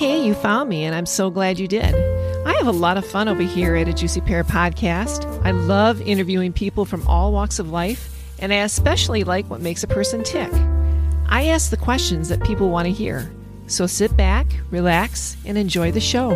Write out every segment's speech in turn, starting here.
Hey, you found me, and I'm so glad you did. I have a lot of fun over here at a Juicy Pear podcast. I love interviewing people from all walks of life, and I especially like what makes a person tick. I ask the questions that people want to hear. So sit back, relax, and enjoy the show.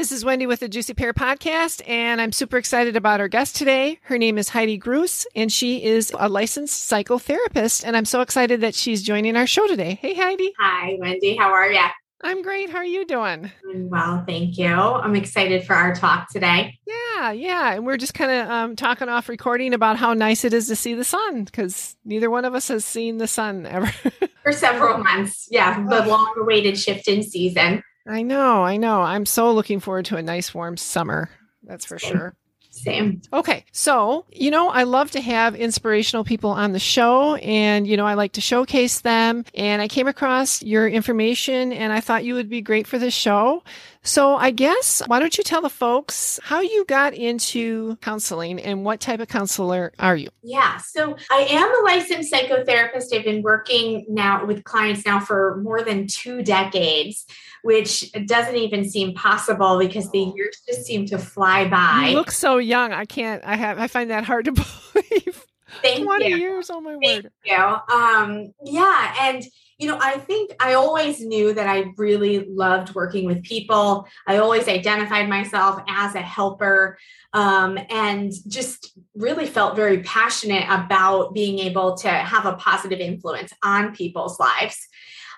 This is Wendy with the Juicy Pear Podcast, and I'm super excited about our guest today. Her name is Heidi Gruss, and she is a licensed psychotherapist, and I'm so excited that she's joining our show today. Hey, Heidi. Hi, Wendy. How are you? I'm great. How are you doing? Well, thank you. I'm excited for our talk today. Yeah, yeah. And we're just kind of um, talking off recording about how nice it is to see the sun because neither one of us has seen the sun ever. for several months. Yeah, the long awaited shift in season. I know, I know. I'm so looking forward to a nice warm summer. That's for Same. sure. Same. Okay. So, you know, I love to have inspirational people on the show and, you know, I like to showcase them. And I came across your information and I thought you would be great for this show. So, I guess, why don't you tell the folks how you got into counseling and what type of counselor are you? Yeah. So I am a licensed psychotherapist. I've been working now with clients now for more than two decades, which doesn't even seem possible because the years just seem to fly by. You look so young. I can't, I have, I find that hard to believe. Thank 20 you. years. Oh, my Thank word. you. Um, yeah. And, you know, I think I always knew that I really loved working with people. I always identified myself as a helper um, and just really felt very passionate about being able to have a positive influence on people's lives.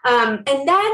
Um, and then,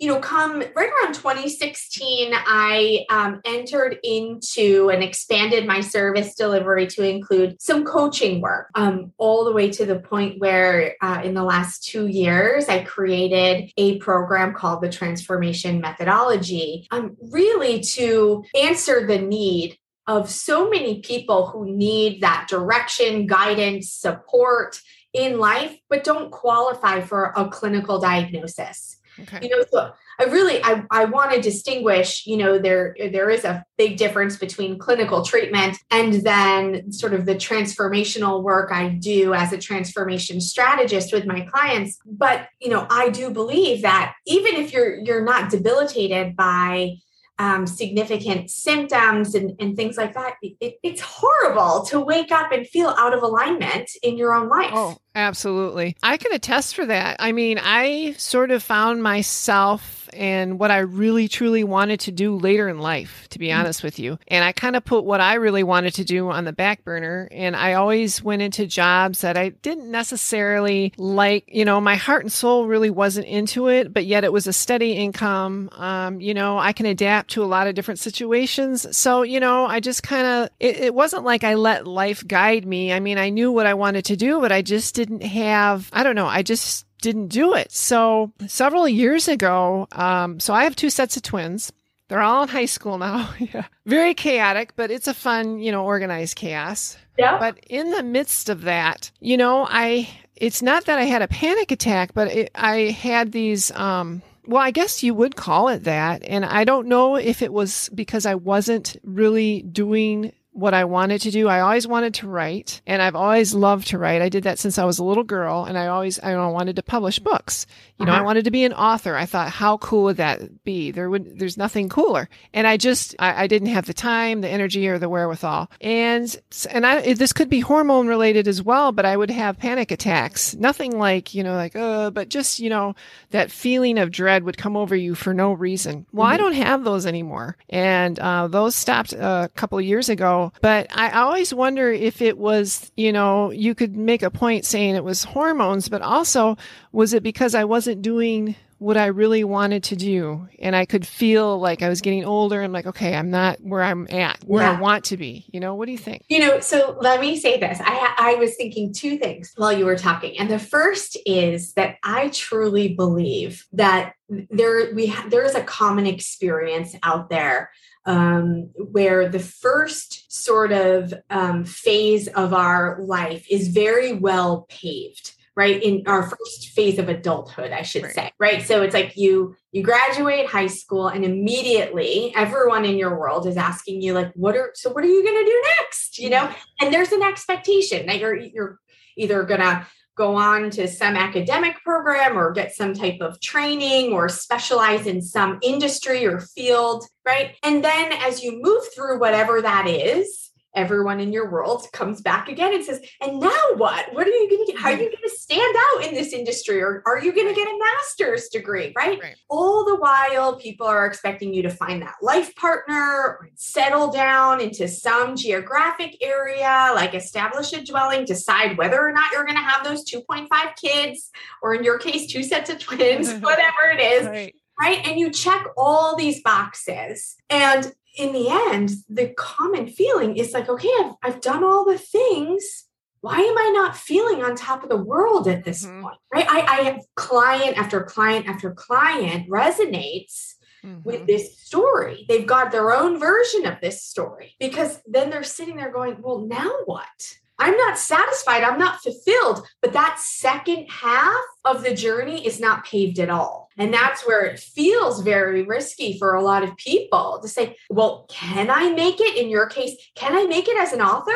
you know, come right around 2016, I um, entered into and expanded my service delivery to include some coaching work, um, all the way to the point where uh, in the last two years, I created a program called the Transformation Methodology, um, really to answer the need of so many people who need that direction, guidance, support in life, but don't qualify for a clinical diagnosis Okay. you know so i really i, I want to distinguish you know there there is a big difference between clinical treatment and then sort of the transformational work i do as a transformation strategist with my clients but you know i do believe that even if you're you're not debilitated by um, significant symptoms and, and things like that it, it's horrible to wake up and feel out of alignment in your own life Oh, absolutely. I can attest for that. I mean, I sort of found myself and what I really truly wanted to do later in life, to be honest with you. And I kind of put what I really wanted to do on the back burner. And I always went into jobs that I didn't necessarily like, you know, my heart and soul really wasn't into it, but yet it was a steady income. Um, you know, I can adapt to a lot of different situations. So, you know, I just kind of, it, it wasn't like I let life guide me. I mean, I knew what I wanted to do, but I just didn't have, I don't know, I just didn't do it. So several years ago, um, so I have two sets of twins. They're all in high school now. yeah. Very chaotic, but it's a fun, you know, organized chaos. yeah But in the midst of that, you know, I, it's not that I had a panic attack, but it, I had these, um, well, I guess you would call it that. And I don't know if it was because I wasn't really doing what I wanted to do. I always wanted to write and I've always loved to write. I did that since I was a little girl and I always, I wanted to publish books. You know, I Uh-huh. wanted to be an author. I thought, how cool would that be? There would, there's nothing cooler. And I just, I, I didn't have the time, the energy or the wherewithal. And, and I, this could be hormone related as well, but I would have panic attacks. Nothing like, you know, like, uh, but just, you know, that feeling of dread would come over you for no reason. Well, I Mhm. don't have those anymore. And, uh, those stopped a couple of years ago. But I always wonder if it was, you know, you could make a point saying it was hormones, but also was it because I wasn't doing what I really wanted to do? And I could feel like I was getting older. I'm like, okay, I'm not where I'm at, where I want to be. You know, what do you think? You know, so let me say this. I I was thinking two things while you were talking, and the first is that I truly believe that there we ha- there is a common experience out there um, where the first sort of um, phase of our life is very well paved right? In our first phase of adulthood i should Right. say right? So it's like you you graduate high school and immediately everyone in your world is asking you like what are so what are you going to do next? You know? And there's an expectation that you're you're either going to go on to some academic program or get some type of training or specialize in some industry or field, right? And then as you move through whatever that is, everyone in your world comes back again and says, and now what? What are you going to get? How are you going to stand out in this industry? Or are you going to get a master's degree? Right? right? All the while, people are expecting you to find that life partner or settle down into some geographic area, like establish a dwelling, decide whether or not you're going to have those 2.5 kids, or in your case, two sets of twins, whatever it is. Right right? And you check all these boxes. And in the end, the common feeling is like, okay, I've, I've done all the things. Why am I not feeling on top of the world at this mm-hmm. point? Right. I, I have client after client after client resonates mm-hmm. with this story. They've got their own version of this story because then they're sitting there going, well, now what? I'm not satisfied. I'm not fulfilled. But that second half of the journey is not paved at all. And that's where it feels very risky for a lot of people to say, well, can I make it? In your case, can I make it as an author?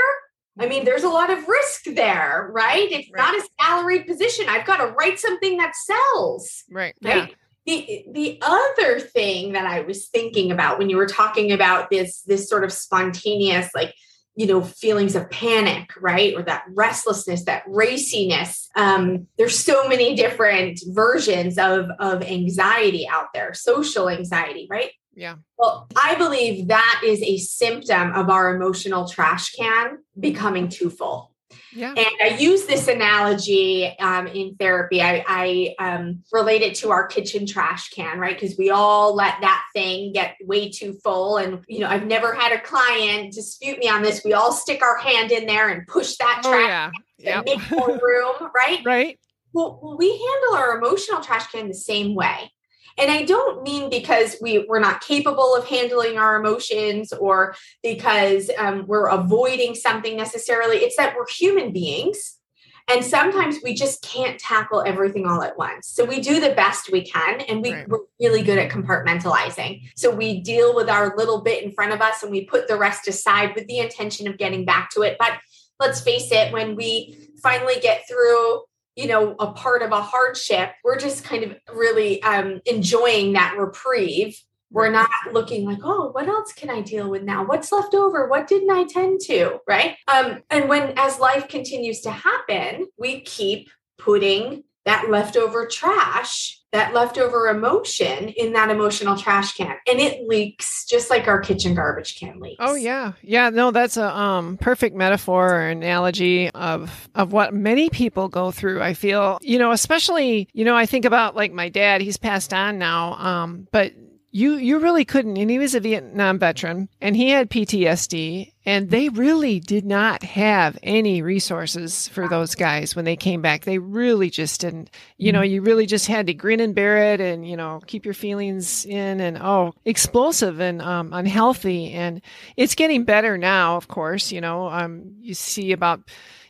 I mean, there's a lot of risk there, right? It's right. not a salaried position. I've got to write something that sells. Right. Right. Yeah. The, the other thing that I was thinking about when you were talking about this this sort of spontaneous like you know feelings of panic right? Or that restlessness that raciness. Um, there's so many different versions of of anxiety out there social anxiety right? Yeah. Well i believe that is a symptom of our emotional trash can becoming too full yeah. And I use this analogy um, in therapy. I, I um, relate it to our kitchen trash can, right? Because we all let that thing get way too full. And, you know, I've never had a client dispute me on this. We all stick our hand in there and push that oh, trash oh, yeah. yep. make more room, right? Right. Well, we handle our emotional trash can the same way. And I don't mean because we, we're not capable of handling our emotions or because um, we're avoiding something necessarily. It's that we're human beings. And sometimes we just can't tackle everything all at once. So we do the best we can, and we, right. we're really good at compartmentalizing. So we deal with our little bit in front of us and we put the rest aside with the intention of getting back to it. But let's face it, when we finally get through you know a part of a hardship we're just kind of really um, enjoying that reprieve. We're not looking like oh what else can i deal with now? What's left over? What didn't i tend to? Right? Um, and when as life continues to happen we keep putting that leftover trash that leftover emotion in that emotional trash can and it leaks just like our kitchen garbage can leaks. Oh yeah. Yeah, no that's a um perfect metaphor or analogy of of what many people go through. I feel, you know, especially, you know, I think about like my dad, he's passed on now. Um but you you really couldn't and he was a vietnam veteran and he had ptsd and they really did not have any resources for those guys when they came back. They really just didn't. You know you really just had to grin and bear it and you know keep your feelings in and oh explosive and um, unhealthy. And it's getting better now of course you know um, you see about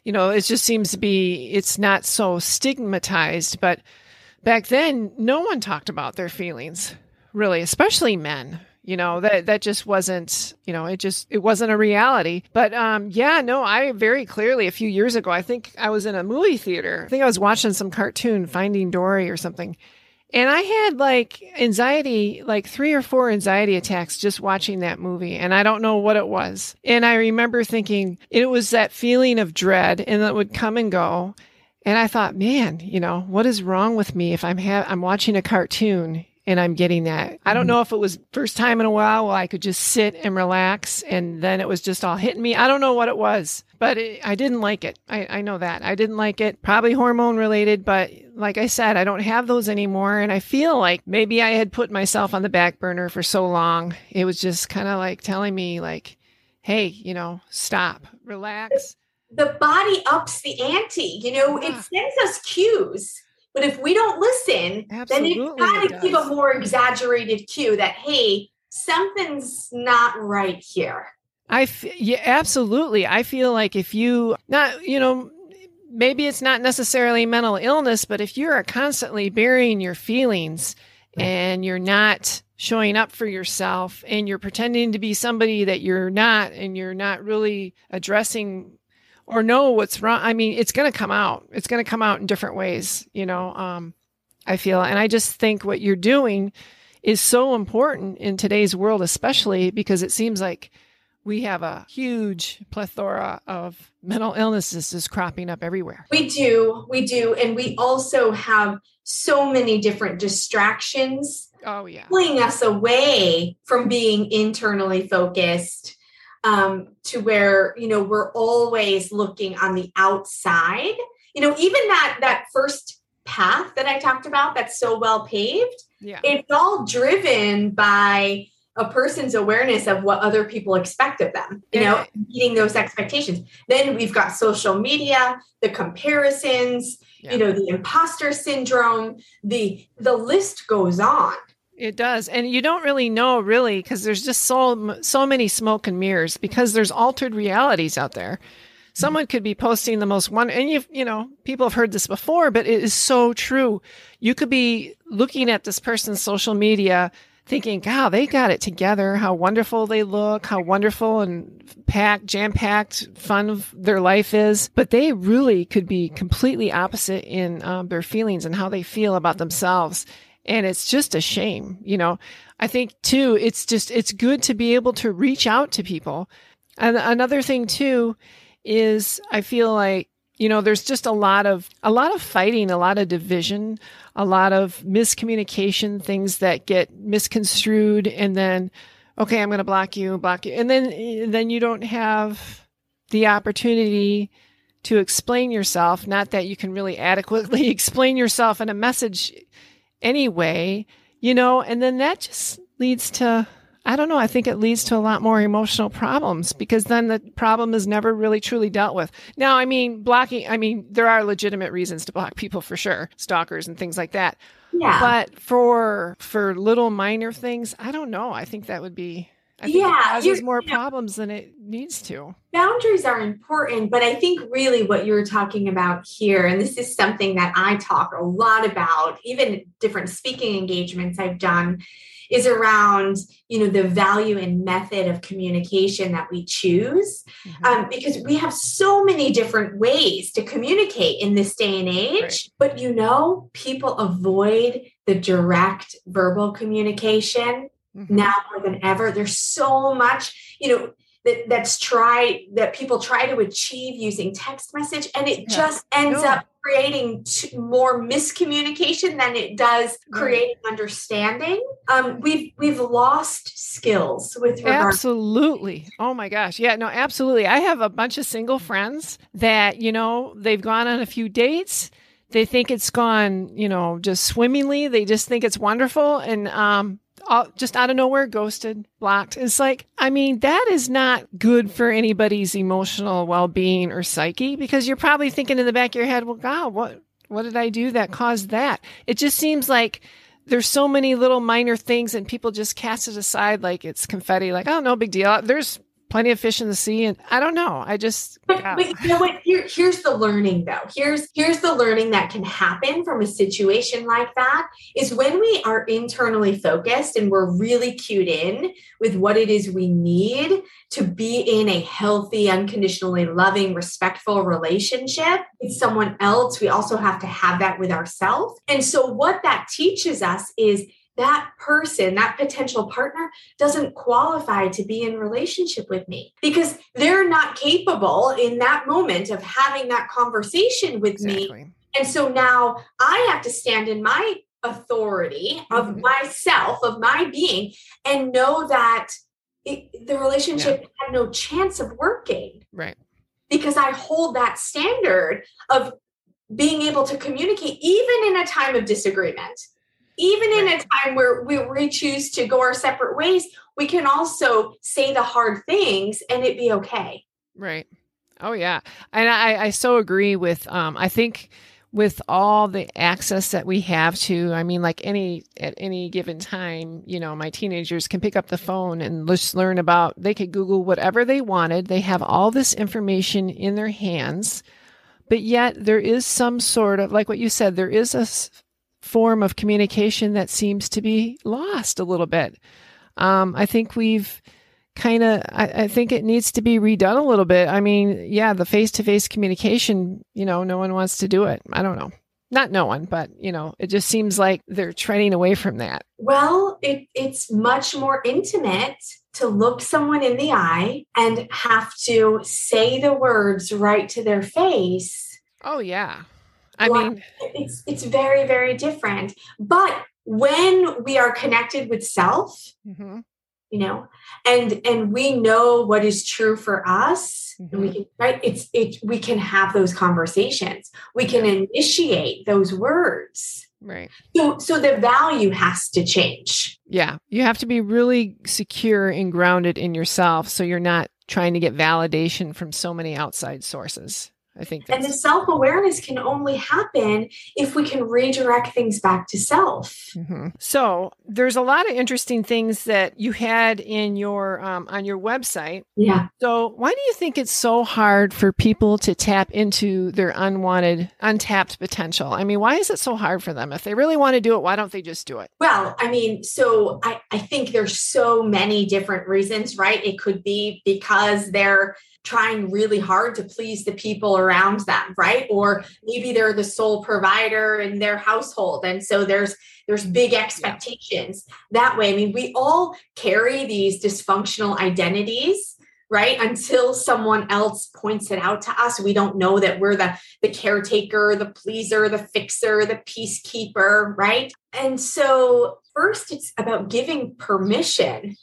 you know it just seems to be it's not so stigmatized but back then no one talked about their feelings really, especially men. You know, that that just wasn't, you know, it just it wasn't a reality. But um yeah, no, I very clearly a few years ago, I think I was in a movie theater. I think I was watching some cartoon, Finding Dory or something. And I had like anxiety, like three or four anxiety attacks just watching that movie. And I don't know what it was. And I remember thinking it was that feeling of dread and that would come and go. And I thought, man, you know, what is wrong with me if I'm ha- I'm watching a cartoon and I'm getting that. I don't mm-hmm. know if it was first time in a while where I could just sit and relax and then it was just all hitting me. I don't know what it was, but it, I didn't like it. I, I know that. I didn't like it. Probably hormone related, but like I said, I don't have those anymore. And I feel like maybe I had put myself on the back burner for so long. It was just kind of like telling me, like, hey, you know, stop, relax. The body ups the ante. You know, yeah. it sends us cues but if we don't listen, Absolutely then it's got to give a more exaggerated cue that, hey, something's not right here. I f- yeah, absolutely. I feel like if you not, you know, maybe it's not necessarily mental illness, but if you are constantly burying your feelings and you're not showing up for yourself and you're pretending to be somebody that you're not and you're not really addressing or know what's wrong. I mean, it's going to come out. It's going to come out in different ways, you know. Um, I feel, and I just think what you're doing is so important in today's world, especially because it seems like we have a huge plethora of mental illnesses is cropping up everywhere. We do, we do, and we also have so many different distractions. Oh yeah, pulling us away from being internally focused um, to where you know we're always looking on the outside you know even that that first path that i talked about that's so well paved yeah it's all driven by a person's awareness of what other people expect of them you yeah. know meeting those expectations then we've got social media the comparisons yeah. you know the imposter syndrome the the list goes on it does. And you don't really know really because there's just so so many smoke and mirrors because there's altered realities out there. Someone could be posting the most one and you you know, people have heard this before, but it is so true. You could be looking at this person's social media thinking, "God, they got it together. How wonderful they look, how wonderful and packed, jam-packed fun their life is." But they really could be completely opposite in um, their feelings and how they feel about themselves and it's just a shame you know? I think too it's just it's good to be able to reach out to people. And another thing too is i feel like you know there's just a lot of a lot of fighting a lot of division a lot of miscommunication things that get misconstrued and then okay i'm going to block you block you. And then and then you don't have the opportunity to explain yourself. Not that you can really adequately explain yourself in a message anyway, you know, and then that just leads to, I don't know, I think it leads to a lot more emotional problems because then the problem is never really truly dealt with. Now, I mean, blocking, I mean, there are legitimate reasons to block people for sure, stalkers and things like that. Yeah. But for for little minor things, I don't know. I think that would be I think yeah, it causes more problems than it needs to. Boundaries are important, but I think really what you're talking about here, and this is something that I talk a lot about, even different speaking engagements I've done, is around you know the value and method of communication that we choose mm-hmm. um, because we have so many different ways to communicate in this day and age right. but you know people avoid the direct verbal communication mm-hmm. now more than ever. There's so much, you know, that that's tried that people try to achieve using text message, and it yeah. just ends no. up creating t- more miscommunication than it does creating understanding. Um, we've we've lost skills with regard. Absolutely. Oh my gosh. Yeah. No. Absolutely. I have a bunch of single friends that you know they've gone on a few dates they think it's gone, you know, just swimmingly. They just think it's wonderful. And um, all, just out of nowhere, ghosted, blocked. It's like, I mean, that is not good for anybody's emotional well being or psyche because you're probably thinking in the back of your head, well, God, what, what did I do that caused that? It just seems like there's so many little minor things and people just cast it aside like it's confetti, like, oh, no big deal. There's plenty of fish in the sea and i don't know. I just but, but you know what? Here, here's the learning though. Here's here's the learning that can happen from a situation like that is when we are internally focused and we're really cued in with what it is we need to be in a healthy unconditionally loving respectful relationship with someone else we also have to have that with ourselves. And so what that teaches us is that person, that potential partner doesn't qualify to be in relationship with me because they're not capable in that moment of having that conversation with exactly. me. And so now I have to stand in my authority of mm-hmm. myself, of my being, and know that it, the relationship yeah. had no chance of working. Right. Because I hold that standard of being able to communicate even in a time of disagreement even in a time where we, we choose to go our separate ways, we can also say the hard things and it be okay. Right. Oh yeah. And I, I so agree with um I think with all the access that we have to, I mean, like any at any given time, you know, my teenagers can pick up the phone and just learn about. They could Google whatever they wanted. They have all this information in their hands, but yet there is some sort of like what you said. There is a form of communication that seems to be lost a little bit. Um, I think we've kind of I, I, think it needs to be redone a little bit. I mean yeah the face-to-face communication you know no one wants to do it. I don't know. Not no one but you know it just seems like they're treading away from that. Well it, it's much more intimate to look someone in the eye and have to say the words right to their face oh yeah i mean it's it's very very different. But when we are connected with self mm-hmm. you know and and we know what is true for us mm-hmm. and we mm-hmm. can right it's it we can have those conversations. We can initiate those words. Right. So so the value has to change. Yeah. You have to be really secure and grounded in yourself so you're not trying to get validation from so many outside sources I think and the self awareness can only happen if we can redirect things back to self. Mm-hmm. So there's a lot of interesting things that you had in your um, on your website. Yeah. So why do you think it's so hard for people to tap into their unwanted, untapped potential? I mean, why is it so hard for them? If they really want to do it, why don't they just do it? Well, I mean, so I, I think there's so many different reasons, right? It could be because they're trying really hard to please the people around them right? Or maybe they're the sole provider in their household and so there's there's big expectations that way. I mean we all carry these dysfunctional identities right? Until someone else points it out to us. We don't know that we're the the caretaker the pleaser the fixer the peacekeeper right? And so first it's about giving permission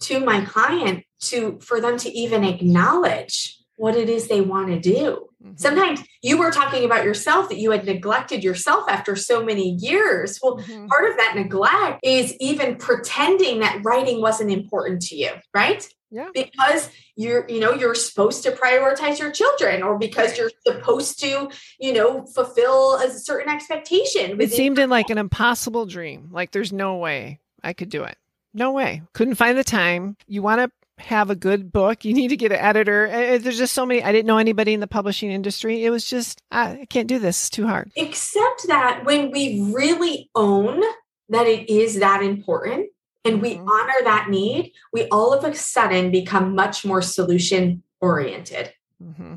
to my client to for them to even acknowledge what it is they want to do. Mm-hmm. Sometimes you were talking about yourself that you had neglected yourself after so many years. Well, mm-hmm. part of that neglect is even pretending that writing wasn't important to you, right? Yeah. Because you're, you know, you're supposed to prioritize your children or because you're supposed to, you know, fulfill a certain expectation. It seemed in like an impossible dream. Like there's no way I could do it. No way. Couldn't find the time. You want to have a good book. You need to get an editor. There's just so many. I didn't know anybody in the publishing industry. It was just, I can't do this. It's too hard. Except that when we really own that it is that important and we mm-hmm. honor that need, we all of a sudden become much more solution oriented. Mm-hmm.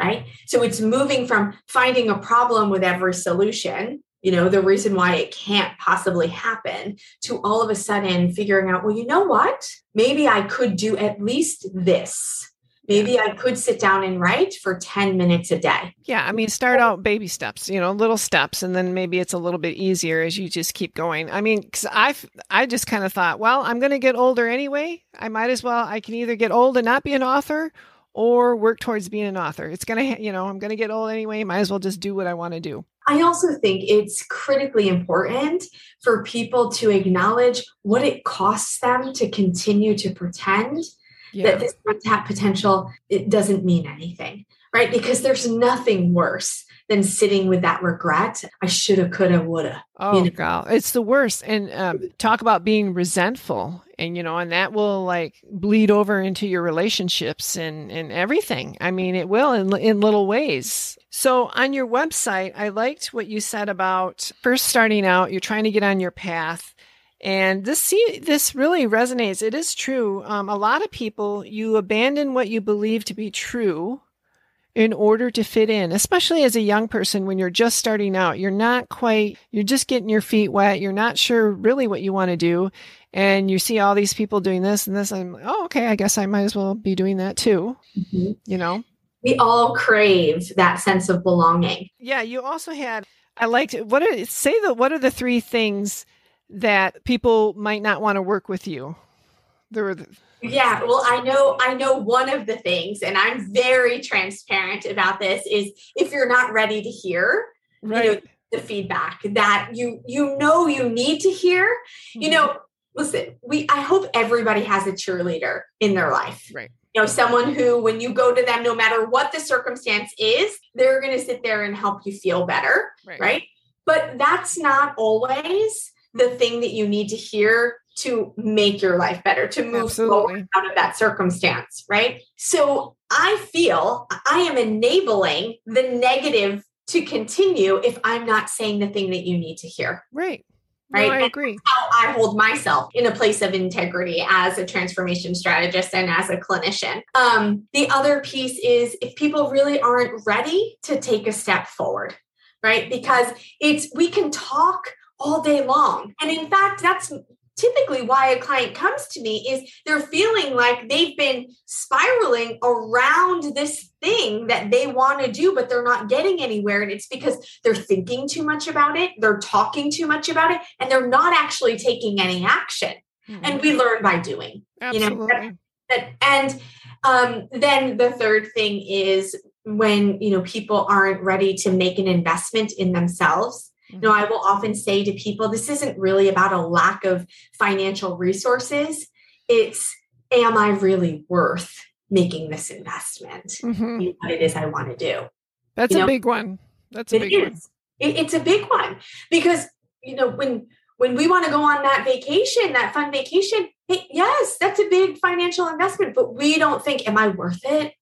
Right. So it's moving from finding a problem with every solution you know, the reason why it can't possibly happen to all of a sudden figuring out, well, you know what? Maybe I could do at least this. Maybe I could sit down and write for 10 minutes a day. Yeah. I mean, start out baby steps, you know, little steps, and then maybe it's a little bit easier as you just keep going. I mean, because I, I just kind of thought, well, I'm going to get older anyway. I might as well, I can either get old and not be an author or work towards being an author. It's going to, you know, I'm going to get old anyway. Might as well just do what I want to do. I also think it's critically important for people to acknowledge what it costs them to continue to pretend yeah. that this untapped potential it doesn't mean anything, right? Because there's nothing worse than sitting with that regret. I shoulda, coulda, woulda. Oh, you know? God, it's the worst. And um, talk about being resentful, and you know, and that will like bleed over into your relationships and and everything. I mean, it will in in little ways. So on your website, I liked what you said about first starting out. You're trying to get on your path. And this see, this really resonates. It is true. Um, a lot of people you abandon what you believe to be true in order to fit in, especially as a young person when you're just starting out. You're not quite, you're just getting your feet wet. You're not sure really what you want to do. And you see all these people doing this and this. And oh, okay, I guess I might as well be doing that too. Mm-hmm. You know? We all crave that sense of belonging. Yeah. You also had, I liked, what are, say the, what are the three things that people might not want to work with you? There were, the, yeah, well, I know I know one of the things, and I'm very transparent about this, is if you're not ready to hear, right. you know, the feedback that you you know you need to hear. Mm-hmm. You know, listen, we I hope everybody has a cheerleader in their life. Right. You know, someone who, when you go to them, no matter what the circumstance is, they're going to sit there and help you feel better. Right. right? But that's not always the thing that you need to hear to make your life better, to move Absolutely. forward out of that circumstance, right? So I feel I am enabling the negative to continue if I'm not saying the thing that you need to hear. Right. right? No, I agree. how I hold myself in a place of integrity as a transformation strategist and as a clinician. Um, the other piece is if people really aren't ready to take a step forward, right? Because it's we can talk all day long. And in fact, that's typically why a client comes to me is they're feeling like they've been spiraling around this thing that they want to do but they're not getting anywhere and it's because they're thinking too much about it they're talking too much about it and they're not actually taking any action mm-hmm. and we learn by doing Absolutely. you know that, and um, then the third thing is when you know people aren't ready to make an investment in themselves you know, I will often say to people, this isn't really about a lack of financial resources. It's, am I really worth making this investment mm-hmm. in what it is I want to do? That's you a know, big one. That's a big is. one. It, it's a big one because, you know, when, when we want to go on that vacation, that fun vacation, hey, yes, that's a big financial investment, but we don't think, am I worth it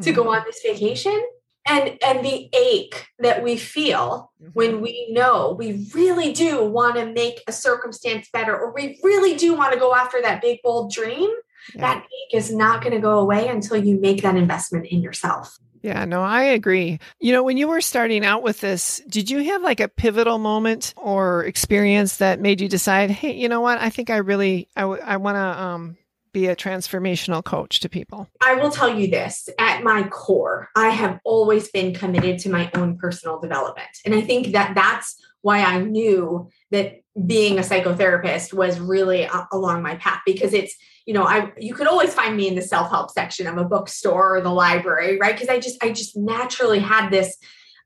to mm-hmm. go on this vacation? And and the ache that we feel mm-hmm. when we know we really do want to make a circumstance better or we really do want to go after that big bold dream yeah. that ache is not going to go away until you make that investment in yourself yeah, no, I agree. You know, when you were starting out with this, did you have like a pivotal moment or experience that made you decide, hey, you know what? I think I really, I, w- I want to um, be a transformational coach to people? I will tell you this at my core, I have always been committed to my own personal development. And I think that that's why I knew that being a psychotherapist was really along my path because it's you know i you could always find me in the self-help section of a bookstore or the library right because i just i just naturally had this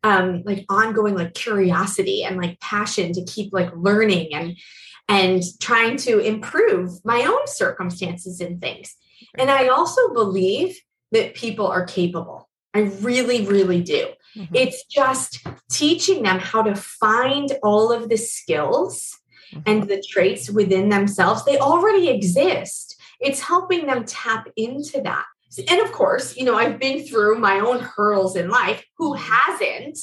um like ongoing like curiosity and like passion to keep like learning and and trying to improve my own circumstances and things. And I also believe that people are capable. I really, really do. Mm-hmm. It's just teaching them how to find all of the skills mm-hmm. and the traits within themselves. They already exist. It's helping them tap into that. And of course, you know, I've been through my own hurdles in life. Who mm-hmm. hasn't?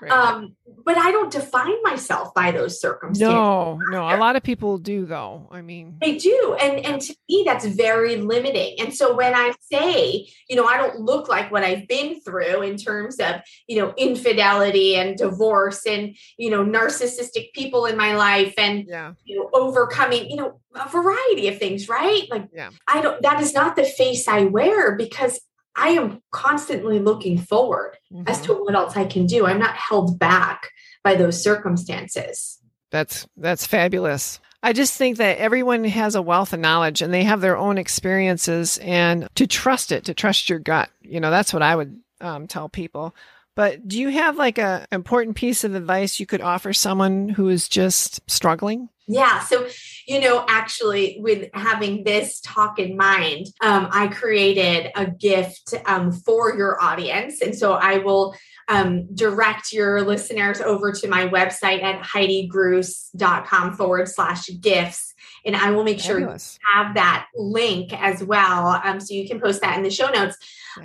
Right. Um, but I don't define myself by those circumstances. No, no. A lot of people do though. I mean they do. And and to me that's very limiting. And so when I say, you know, I don't look like what I've been through in terms of, you know, infidelity and divorce and, you know, narcissistic people in my life and yeah. you know, overcoming, you know, a variety of things, right? Like yeah. I don't that is not the face I wear because I am constantly looking forward mm-hmm. as to what else I can do. I'm not held back by those circumstances. That's that's fabulous. I just think that everyone has a wealth of knowledge and they have their own experiences and to trust it, to trust your gut. You know, that's what I would um, tell people. But do you have like a important piece of advice you could offer someone who is just struggling? Yeah. So, you know, actually, with having this talk in mind, um, I created a gift um, for your audience. And so I will um, direct your listeners over to my website at heidigruss.com forward slash gifts. And I will make sure you have that link as well. Um, so you can post that in the show notes.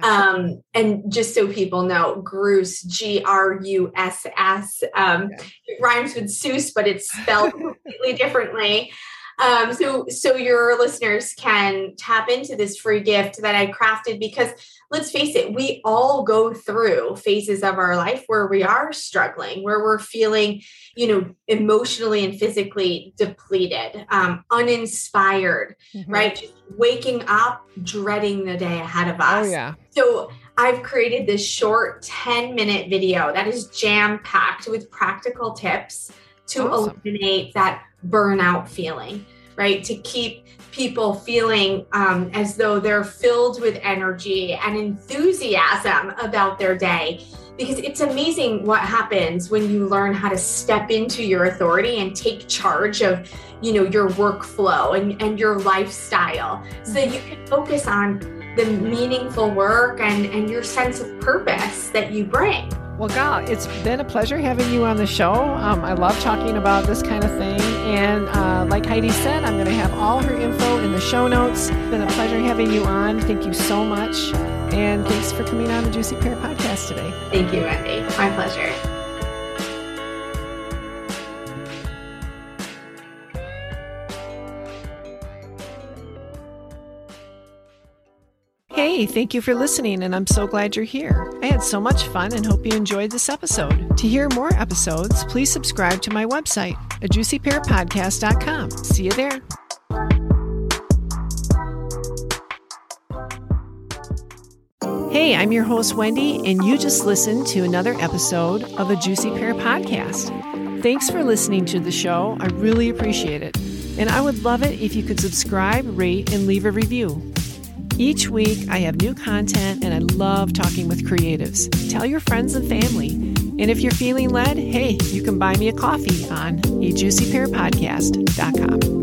Um, and just so people know, Gruss, G R U S S, um, it rhymes with Seuss, but it's spelled completely differently. Um, so, so your listeners can tap into this free gift that I crafted because let's face it, we all go through phases of our life where we are struggling, where we're feeling, you know, emotionally and physically depleted, um, uninspired, mm-hmm. right? Just waking up dreading the day ahead of us. Oh, yeah. So I've created this short 10 minute video that is jam packed with practical tips to awesome. eliminate that burnout feeling, right? To keep people feeling um, as though they're filled with energy and enthusiasm about their day. Because it's amazing what happens when you learn how to step into your authority and take charge of, you know, your workflow and, and your lifestyle so you can focus on the meaningful work and, and your sense of purpose that you bring. Well, Gal, it's been a pleasure having you on the show. Um, I love talking about this kind of thing. And uh, like Heidi said, I'm going to have all her info in the show notes. It's been a pleasure having you on. Thank you so much. And thanks for coming on the Juicy Pear podcast today. Thank you, Wendy. My pleasure. Hey, thank you for listening, and I'm so glad you're here. I had so much fun and hope you enjoyed this episode. To hear more episodes, please subscribe to my website, a. See you there. Hey, I'm your host, Wendy, and you just listened to another episode of a Juicy Pear podcast. Thanks for listening to the show. I really appreciate it. And I would love it if you could subscribe, rate, and leave a review. Each week, I have new content and I love talking with creatives. Tell your friends and family. And if you're feeling led, hey, you can buy me a coffee on a juicypearpodcast.com.